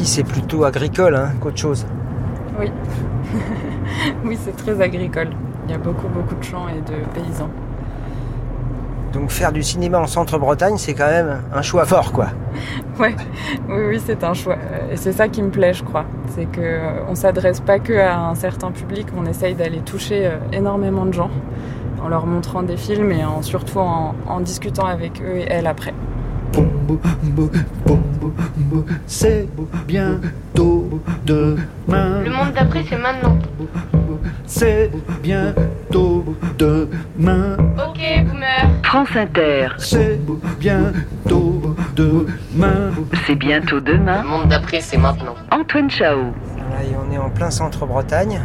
ici, c'est plutôt agricole hein, qu'autre chose. Oui. oui, c'est très agricole. Il y a beaucoup, beaucoup de champs et de paysans. Donc faire du cinéma en centre-Bretagne, c'est quand même un choix fort, quoi. ouais, oui, oui, c'est un choix. Et c'est ça qui me plaît, je crois. C'est qu'on euh, ne s'adresse pas que à un certain public, on essaye d'aller toucher euh, énormément de gens en leur montrant des films et en, surtout en, en discutant avec eux et elles après. C'est bientôt demain. Le monde d'après, c'est maintenant. C'est bientôt demain. Ok, boomer. France Inter. C'est bientôt demain. C'est bientôt demain. Le monde d'après, c'est maintenant. Antoine Chao. Là, et on est en plein centre-Bretagne,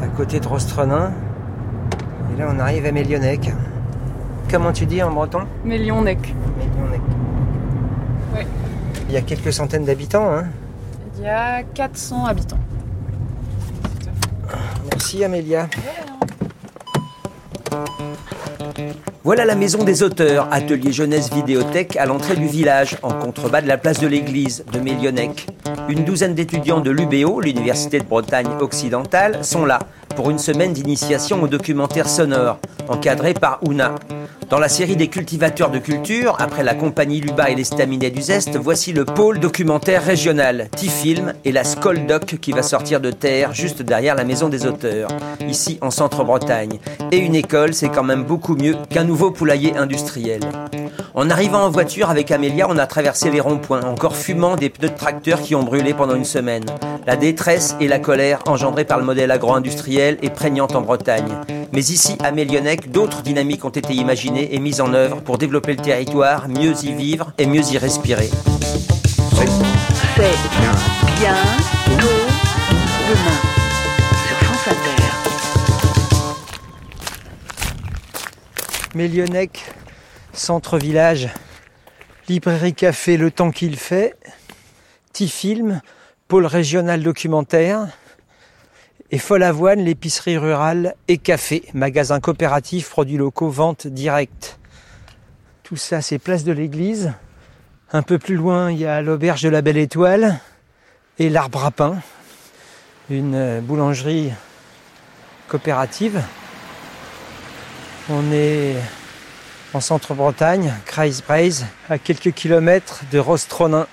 à côté de Rostrenin. Et là, on arrive à Mélionec. Comment tu dis en breton? Mélionec. Mélionec. Il y a quelques centaines d'habitants. Hein. Il y a 400 habitants. Merci Amélia. Voilà la maison des auteurs, atelier jeunesse vidéothèque à l'entrée du village, en contrebas de la place de l'église de Mélionec. Une douzaine d'étudiants de l'UBO, l'Université de Bretagne occidentale, sont là pour une semaine d'initiation au documentaire sonore, encadré par Ouna. Dans la série des cultivateurs de culture, après la compagnie Luba et les Staminets du Zest, voici le pôle documentaire régional, T-Film et la Skoldoc qui va sortir de terre juste derrière la maison des auteurs, ici en centre-Bretagne. Et une école, c'est quand même beaucoup mieux qu'un nouveau poulailler industriel. En arrivant en voiture avec Amélia, on a traversé les ronds-points, encore fumant des pneus de tracteurs qui ont brûlé pendant une semaine. La détresse et la colère engendrées par le modèle agro-industriel est prégnante en Bretagne. Mais ici, à Mélionec, d'autres dynamiques ont été imaginées et mises en œuvre pour développer le territoire, mieux y vivre et mieux y respirer. C'est bientôt demain. Sur France Inter. Mélionec, centre-village, librairie café Le Temps qu'il fait, T-Film, pôle régional documentaire, et Folle Avoine, l'épicerie rurale et café, magasin coopératif, produits locaux, vente directe. Tout ça, c'est place de l'église. Un peu plus loin, il y a l'auberge de la Belle Étoile et l'arbre à pain, une euh, boulangerie coopérative. On est en centre-Bretagne, Kreisbreise, à quelques kilomètres de Rostronin.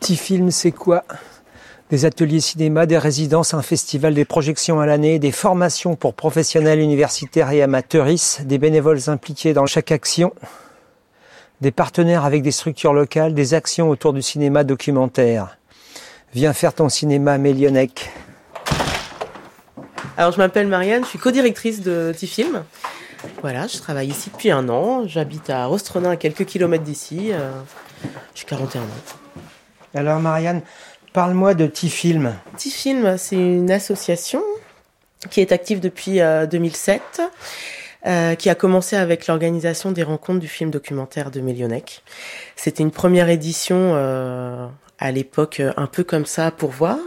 Petit film, c'est quoi? Des ateliers cinéma, des résidences, un festival, des projections à l'année, des formations pour professionnels universitaires et amateuristes, des bénévoles impliqués dans chaque action, des partenaires avec des structures locales, des actions autour du cinéma documentaire. Viens faire ton cinéma Mélionec. Alors, je m'appelle Marianne, je suis co-directrice de Tifilm. Voilà, je travaille ici depuis un an. J'habite à Rostrenin, à quelques kilomètres d'ici. Euh, J'ai 41 ans. Alors Marianne, parle-moi de T-Film. Tifilm, c'est une association qui est active depuis euh, 2007, euh, qui a commencé avec l'organisation des rencontres du film documentaire de Mélionec. C'était une première édition euh, à l'époque un peu comme ça pour voir.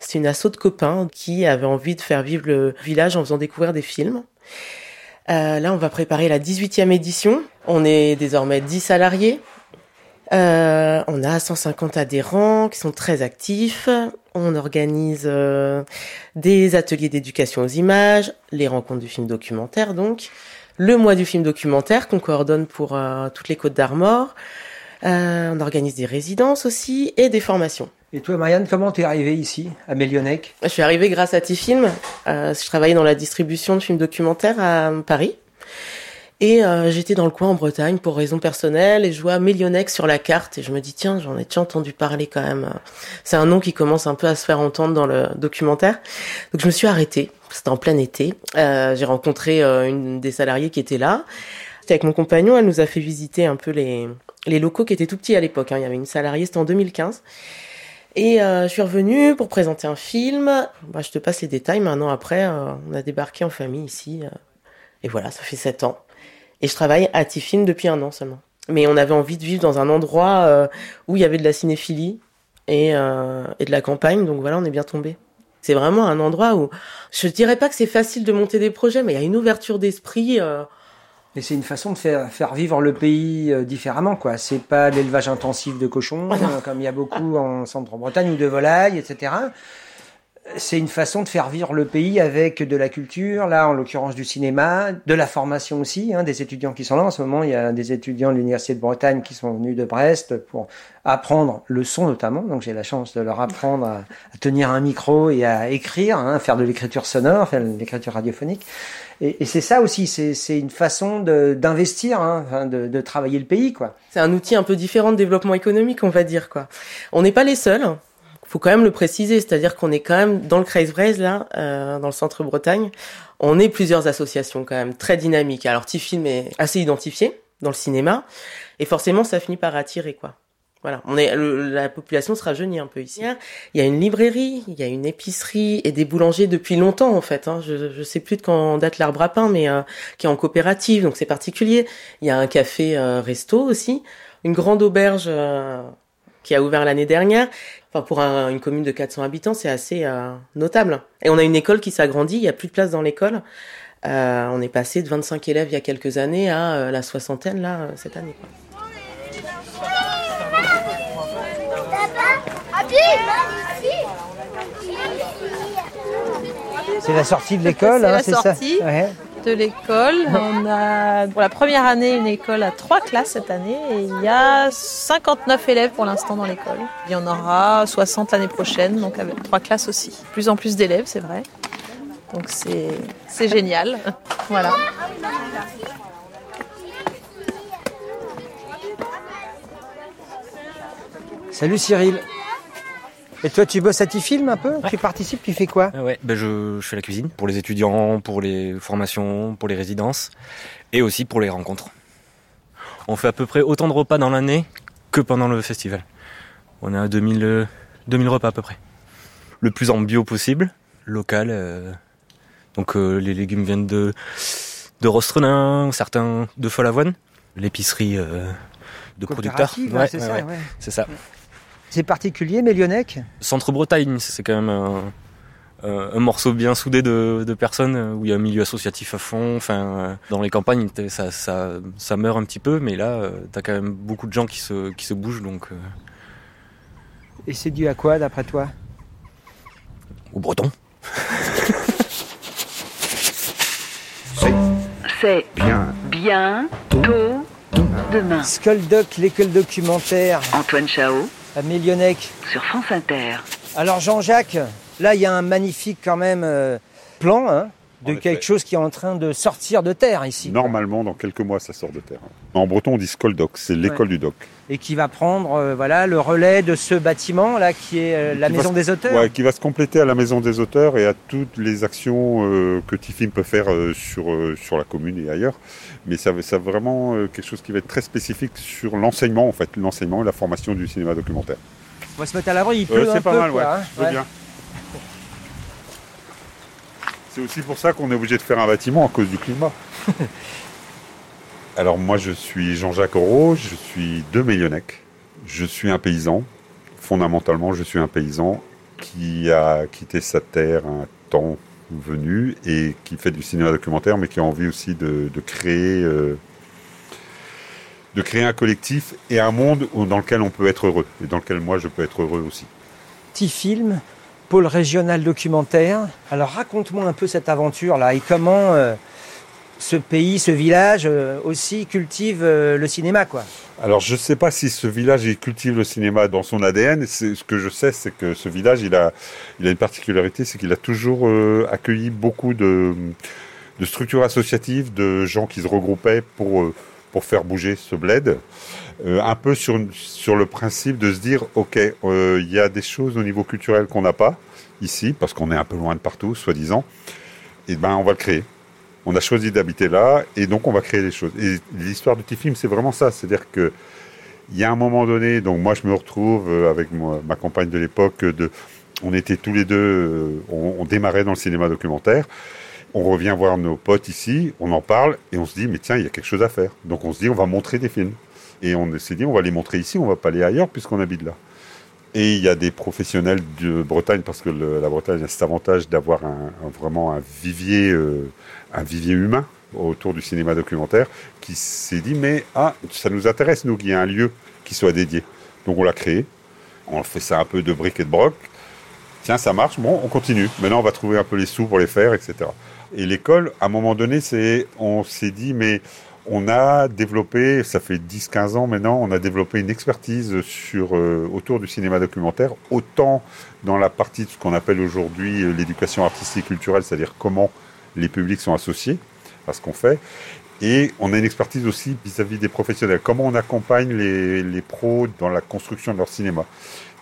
C'est une asso de copains qui avait envie de faire vivre le village en faisant découvrir des films. Euh, là, on va préparer la 18e édition. On est désormais 10 salariés. Euh, on a 150 adhérents qui sont très actifs. On organise euh, des ateliers d'éducation aux images, les rencontres du film documentaire donc, le mois du film documentaire qu'on coordonne pour toutes les Côtes d'Armor. On organise des résidences aussi et des formations. Et toi Marianne, comment t'es arrivée ici, à Mélionec Je suis arrivée grâce à Tifilm. Euh, je travaillais dans la distribution de films documentaires à Paris. Et euh, j'étais dans le coin en Bretagne pour raisons personnelles et je vois Mélionec sur la carte et je me dis tiens j'en ai déjà entendu parler quand même. C'est un nom qui commence un peu à se faire entendre dans le documentaire. Donc je me suis arrêtée. C'était en plein été. Euh, J'ai rencontré euh, une des salariés qui était là. C'était avec mon compagnon. Elle nous a fait visiter un peu les les locaux qui étaient tout petits à l'époque. Hein. Il y avait une salariée. C'était en 2015. Et euh, je suis revenue pour présenter un film. Bah, je te passe les détails. Maintenant après, euh, on a débarqué en famille ici. euh, et voilà, ça fait sept ans. Et je travaille à Tifilm depuis un an seulement. Mais on avait envie de vivre dans un endroit où il y avait de la cinéphilie et, et de la campagne. Donc voilà, on est bien tombé. C'est vraiment un endroit où je dirais pas que c'est facile de monter des projets, mais il y a une ouverture d'esprit. euh, Et c'est une façon de faire, faire vivre le pays euh, différemment, quoi. C'est pas l'élevage intensif de cochons, euh, comme il y a beaucoup en centre-Bretagne, ou de volailles, etc. C'est une façon de faire vivre le pays avec de la culture, là en l'occurrence du cinéma, de la formation aussi, hein, des étudiants qui sont là en ce moment. Il y a des étudiants de l'université de Bretagne qui sont venus de Brest pour apprendre le son notamment. Donc j'ai la chance de leur apprendre à, tenir un micro et à écrire, hein, faire de l'écriture sonore, faire de l'écriture radiophonique. Et, c'est ça aussi, c'est une façon de- d'investir, hein, enfin, de, de travailler le pays, quoi. C'est un outil un peu différent de développement économique, on va dire quoi. On n'est pas les seuls. Faut quand même le préciser, c'est-à-dire qu'on est quand même dans le Kreisbreise là, euh, dans le centre Bretagne, on est plusieurs associations quand même très dynamiques. Alors Tifilm est assez identifié dans le cinéma, et forcément ça finit par attirer quoi. Voilà, on est le- la population se rajeunit un peu ici. Il y a une librairie, il y a une épicerie et des boulangers depuis longtemps en fait. Hein. Je, je sais plus de quand date l'arbre à pain, mais euh, qui est en coopérative, donc c'est particulier. Il y a un café euh, resto aussi, une grande auberge euh, qui a ouvert l'année dernière. Enfin, pour un- une commune de 400 habitants, c'est assez euh, notable. Et on a une école qui s'agrandit, il y a plus de place dans l'école. Euh, on est passé de 25 élèves il y a quelques années à euh, la soixantaine là cette année. quoi. C'est la sortie de l'école, C'est hein, la c'est ça sortie. Ouais. De l'école. On a pour la première année une école à trois classes cette année et il y a 59 élèves pour l'instant dans l'école. Il y en aura 60 l'année prochaine, donc avec trois classes aussi. Plus en plus d'élèves, c'est vrai. Donc c'est génial. Voilà. Salut Cyril. Et toi, tu bosses à Tifilm un peu Tu participes Tu fais quoi Ah Ouais, ben je, je fais la cuisine pour les étudiants, pour les formations, pour les résidences et aussi pour les rencontres. On fait à peu près autant de repas dans l'année que pendant le festival. On est à 2000, euh, 2000 repas à peu près. Le plus en bio possible, local. euh, donc euh, les légumes viennent de, de Rostrenin, certains de Follavoine, l'épicerie euh, de producteurs. Ouais, c'est ouais, ça, ouais. C'est particulier, Mélionnec Centre-Bretagne, c'est quand même un, morceau bien soudé de, de personnes euh, où il y a un milieu associatif à fond. Enfin, euh, dans les campagnes, ça, ça, ça meurt un petit peu, mais là, euh, t'as quand même beaucoup de gens qui se, qui se bougent, donc Et c'est dû à quoi, d'après toi? Au breton. C'est Bien. bien tôt demain. Skuldoc, l'école documentaire Antoine Chao à sur France Inter. Alors Jean-Jacques, là, il y a un magnifique quand même euh, plan hein, de quelque chose qui est en train de sortir de terre ici. Normalement, dans quelques mois, ça sort de terre. En breton, on dit Skoldoc, c'est l'école du doc. Et qui va prendre euh, voilà, le relais de ce bâtiment là qui est euh, la Qui maison se- des auteurs. Ouais, qui va se compléter à la maison des auteurs et à toutes les actions euh, que Tifim peut faire sur, sur la commune et ailleurs. Mais ça, ça vraiment quelque chose qui va être très spécifique sur l'enseignement, en fait, l'enseignement et la formation du cinéma documentaire. On va se mettre à l'abri, il pleut un c'est pas peu, mal, quoi, ouais. hein. Ouais. bien. C'est aussi pour ça qu'on est obligé de faire un bâtiment à cause du climat. Alors moi je suis Jean-Jacques Auro, je suis de Mélionnec. Je suis un paysan. Fondamentalement je suis un paysan qui a quitté sa terre un temps venu et qui fait du cinéma documentaire mais qui a envie aussi de, de créer euh, de créer un collectif et un monde où- dans lequel on peut être heureux et dans lequel moi je peux être heureux aussi. Petit film, pôle régional documentaire. Alors raconte-moi un peu cette aventure là et comment euh, ce pays, ce village euh, aussi cultive euh, le cinéma quoi. Alors je ne sais pas si ce village il cultive le cinéma dans son ADN. Ce que je sais, c'est que ce village, il a, il a une particularité, c'est qu'il a toujours accueilli beaucoup de, structures associatives, de gens qui se regroupaient pour, pour faire bouger ce bled. Euh, un peu sur, sur le principe de se dire, ok, euh, il y a des choses au niveau culturel qu'on n'a pas ici, parce qu'on est un peu loin de partout, soi-disant. Et ben on va le créer. On a choisi d'habiter là et donc on va créer des choses. Et l'histoire de Tifim, c'est vraiment ça. C'est-à-dire que il y a un moment donné, donc moi je me retrouve euh, avec ma compagne de l'époque, on était tous les deux, euh, on démarrait dans le cinéma documentaire. On revient voir nos potes ici, on en parle et on se dit mais tiens il y a quelque chose à faire. Donc on se dit on va montrer des films. Et on s'est dit on va les montrer ici, on va pas aller ailleurs puisqu'on habite là. Et il y a des professionnels de Bretagne, parce que la Bretagne a cet avantage d'avoir vraiment un vivier, euh, un vivier humain, autour du cinéma documentaire qui s'est dit mais ah ça nous intéresse nous qu'il y ait un lieu qui soit dédié. Donc on l'a créé. On fait ça un peu de briques et de broc. Tiens, ça marche, bon, on continue. Maintenant, on va trouver un peu les sous pour les faire, etc. Et l'école, à un moment donné, c'est, on s'est dit, mais on a développé, ça fait 10-15 ans maintenant, on a développé une expertise sur, euh, autour du cinéma documentaire, autant dans la partie de ce qu'on appelle aujourd'hui euh, l'éducation artistique culturelle, c'est-à-dire comment les publics sont associés à ce qu'on fait, et on a une expertise aussi vis-à-vis des professionnels. Comment on accompagne les, les, pros dans la construction de leur cinéma.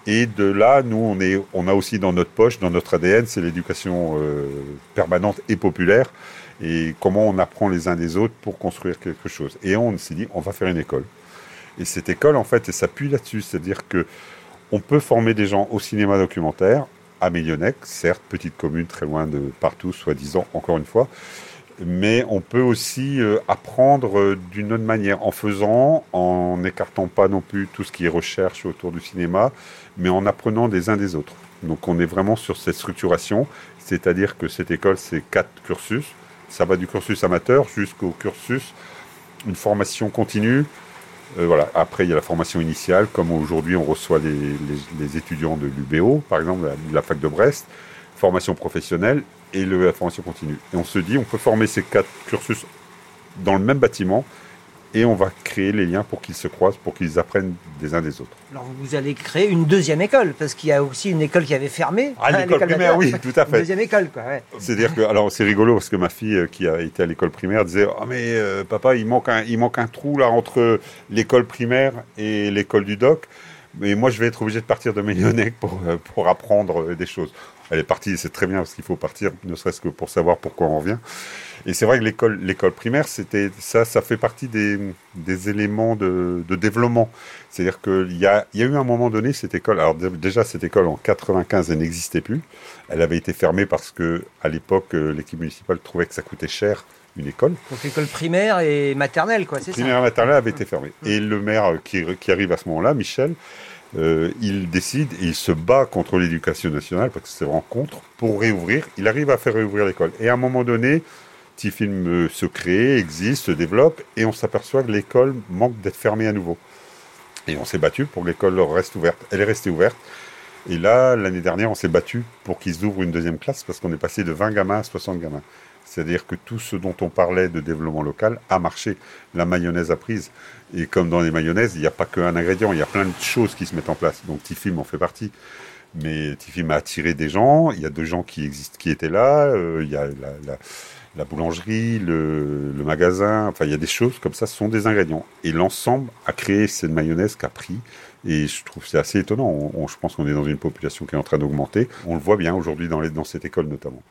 Et de là, nous, on, est, on a aussi dans notre poche, dans notre ADN, c'est l'éducation euh, permanente et populaire. Et comment on apprend les uns des autres pour construire quelque chose. Et on s'est dit, on va faire une école. Et cette école, en fait, elle s'appuie là-dessus. C'est-à-dire que on peut former des gens au cinéma documentaire, à Millionec, certes, petite commune, très loin de partout, soi-disant, encore une fois mais on peut aussi euh, apprendre euh, d'une autre manière, en faisant, en n'écartant pas non plus tout ce qui est recherche autour du cinéma, mais en apprenant des uns des autres. Donc on est vraiment sur cette structuration, c'est-à-dire que cette école, c'est quatre cursus. Ça va du cursus amateur jusqu'au cursus, une formation continue. Euh, voilà. Après, il y a la formation initiale, comme aujourd'hui on reçoit les, étudiants de l'UBO, par exemple, la, la fac de Brest, formation professionnelle et le, la formation continue. Et on se dit, on peut former ces quatre cursus dans le même bâtiment et on va créer les liens pour qu'ils se croisent, pour qu'ils apprennent des uns des autres. Alors vous allez créer une deuxième école, parce qu'il y a aussi une école qui avait fermé. Ah, l'école primaire, oui, tout à fait. Une deuxième école, quoi. Ouais. C'est-à-dire que, alors c'est rigolo, parce que ma fille euh, qui a été à l'école primaire disait, oh mais euh, papa, il manque, un, il manque un trou là entre l'école primaire et l'école du doc. Mais moi, je vais être obligé de partir de Mélionnec pour, euh, pour apprendre des choses. Elle est partie, c'est très bien parce qu'il faut partir, ne serait-ce que pour savoir pourquoi on revient. Et c'est vrai que l'école, l'école primaire, c'était ça, ça fait partie des, des éléments de, de développement. C'est-à-dire qu'il y a, il y a eu un moment donné cette école. Alors déjà cette école en 95, elle n'existait plus. Elle avait été fermée parce que à l'époque, l'équipe municipale trouvait que ça coûtait cher une école. Donc l'école primaire et maternelle, quoi, c'est ça? Primaire et maternelle avait été fermée. Et le maire qui, qui arrive à ce moment-là, Michel, euh, il décide et il se bat contre l'éducation nationale parce que c'est vraiment contre pour réouvrir. Il arrive à faire réouvrir l'école. Et à un moment donné, Tifilm euh, se crée, existe, se développe et on s'aperçoit que l'école manque d'être fermée à nouveau. Et on s'est battu pour que l'école reste ouverte. Elle est restée ouverte. Et là, l'année dernière, on s'est battu pour qu'ils ouvrent une deuxième classe parce qu'on est passé de 20 gamins à 60 gamins. C'est-à-dire que tout ce dont on parlait de développement local a marché. La mayonnaise a prise. Et comme dans les mayonnaises, il n'y a pas qu'un ingrédient, il y a plein de choses qui se mettent en place. Donc Tifim en fait partie. Mais Tifim a attiré des gens, il y a deux gens qui existent, qui étaient là, euh, il y a la, la, la boulangerie, le, magasin, enfin il y a des choses comme ça, ce sont des ingrédients. Et l'ensemble a créé cette mayonnaise qui a pris. Et je trouve c'est assez étonnant. On, je pense qu'on est dans une population qui est en train d'augmenter. On le voit bien aujourd'hui dans cette école notamment.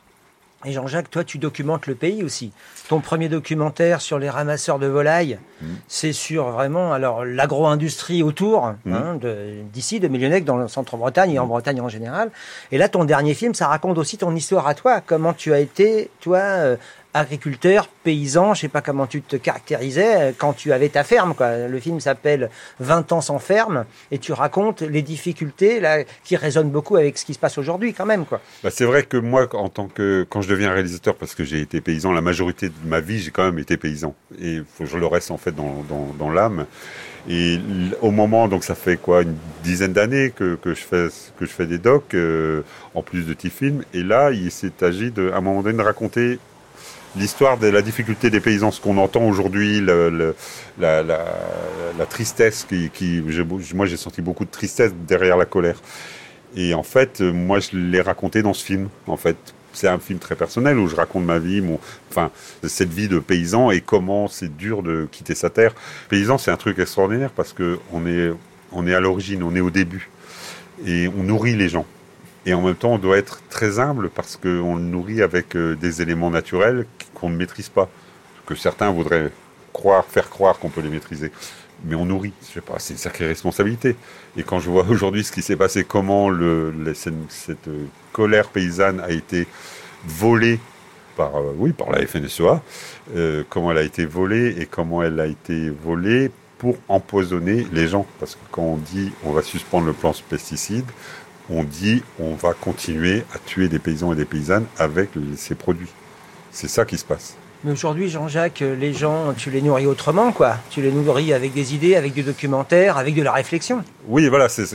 Et Jean-Jacques, toi, tu documentes le pays aussi. Ton premier documentaire sur les ramasseurs de volailles, mmh. c'est sur vraiment alors l'agro-industrie autour mmh. hein, d'ici, de, de Millionec, dans le centre-Bretagne et en Bretagne en général. Et là, ton dernier film, ça raconte aussi ton histoire à toi. Comment tu as été, toi, euh, agriculteur, paysan, je sais pas comment tu te caractérisais quand tu avais ta ferme. Le film s'appelle 20 ans sans ferme et tu racontes les difficultés là, qui résonnent beaucoup avec ce qui se passe aujourd'hui quand même. Quoi. Bah, c'est vrai que moi, en tant que quand je deviens réalisateur, parce que j'ai été paysan, la majorité de ma vie, j'ai quand même été paysan. Et faut je le reste en fait dans l'âme. Et au moment, donc ça fait quoi, une dizaine d'années que, que, je fais que je fais des docs, euh, en plus de petits films. Et là, il s'est agi de, à un moment donné, de raconter l'histoire de la difficulté des paysans, ce qu'on entend aujourd'hui, la, tristesse qui, moi j'ai senti beaucoup de tristesse derrière la colère. Et en fait, moi je l'ai raconté dans ce film. En fait, c'est un film très personnel où je raconte ma vie, mon, enfin cette vie de paysan et comment c'est dur de quitter sa terre. Paysan, c'est un truc extraordinaire parce que on est on est à l'origine, on est au début et on nourrit les gens. Et en même temps, on doit être très humble parce qu'on le nourrit avec euh, des éléments naturels qu'on ne maîtrise pas, que certains voudraient croire, faire croire qu'on peut les maîtriser. Mais on nourrit, je sais pas, c'est une sacrée responsabilité. Et quand je vois aujourd'hui ce qui s'est passé, comment cette, cette, colère paysanne a été volée par, euh, oui, par la FNSEA, euh, comment elle a été volée et comment elle a été volée pour empoisonner les gens. Parce que quand on dit on va suspendre le plan pesticide, on dit on va continuer à tuer des paysans et des paysannes avec ces produits. C'est ça qui se passe. Mais aujourd'hui, Jean-Jacques, les gens, tu les nourris autrement, quoi. Tu les nourris avec des idées, avec du documentaire, avec de la réflexion. Oui, voilà, c'est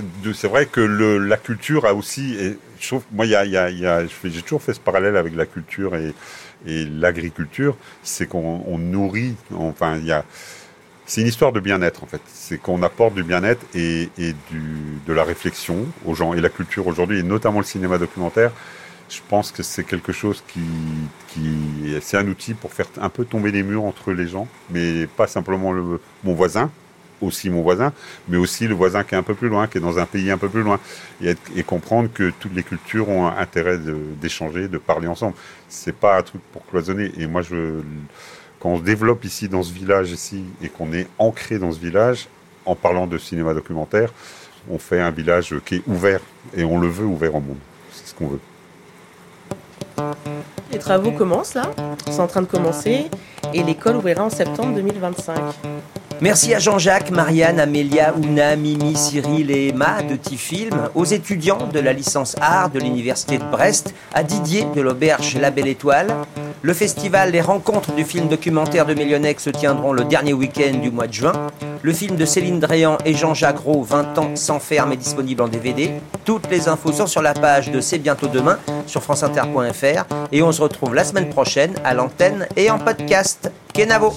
vrai que le, la culture a aussi, et je trouve, moi, il y a, il y a- il y a- je fais- j'ai toujours fait ce parallèle avec la culture et, et l'agriculture, c'est qu'on on nourrit, enfin, il y a, c'est une histoire de bien-être en fait. C'est qu'on apporte du bien-être et, et du, de la réflexion aux gens. Et la culture aujourd'hui, et notamment le cinéma documentaire, je pense que c'est quelque chose qui, c'est un outil pour faire un peu tomber les murs entre les gens, mais pas simplement le, mon voisin, aussi mon voisin, mais aussi le voisin qui est un peu plus loin, qui est dans un pays un peu plus loin, et, comprendre que toutes les cultures ont intérêt d'échanger, de, parler ensemble. C'est pas un truc pour cloisonner. Et moi, je, quand on se développe ici dans ce village ici et qu'on est ancré dans ce village, en parlant de cinéma documentaire, on fait un village qui est ouvert et on le veut ouvert au monde. C'est ce qu'on veut. Les travaux commencent là, sont en train de commencer et l'école ouvrira en septembre 2025. Merci à Jean-Jacques, Marianne, Amélia, Ouna, Mimi, Cyril et Emma de Tifilm, aux étudiants de la licence art de l'Université de Brest, à Didier de l'auberge La Belle Étoile. Le festival Les Rencontres du film documentaire de Millionec se tiendront le dernier week-end du mois de juin. Le film de Céline Dréan et Jean-Jacques Roux, 20 ans sans ferme, est disponible en DVD. Toutes les infos sont sur la page de C'est bientôt demain sur franceinter.fr et on se retrouve la semaine prochaine à l'antenne et en podcast. Kenavo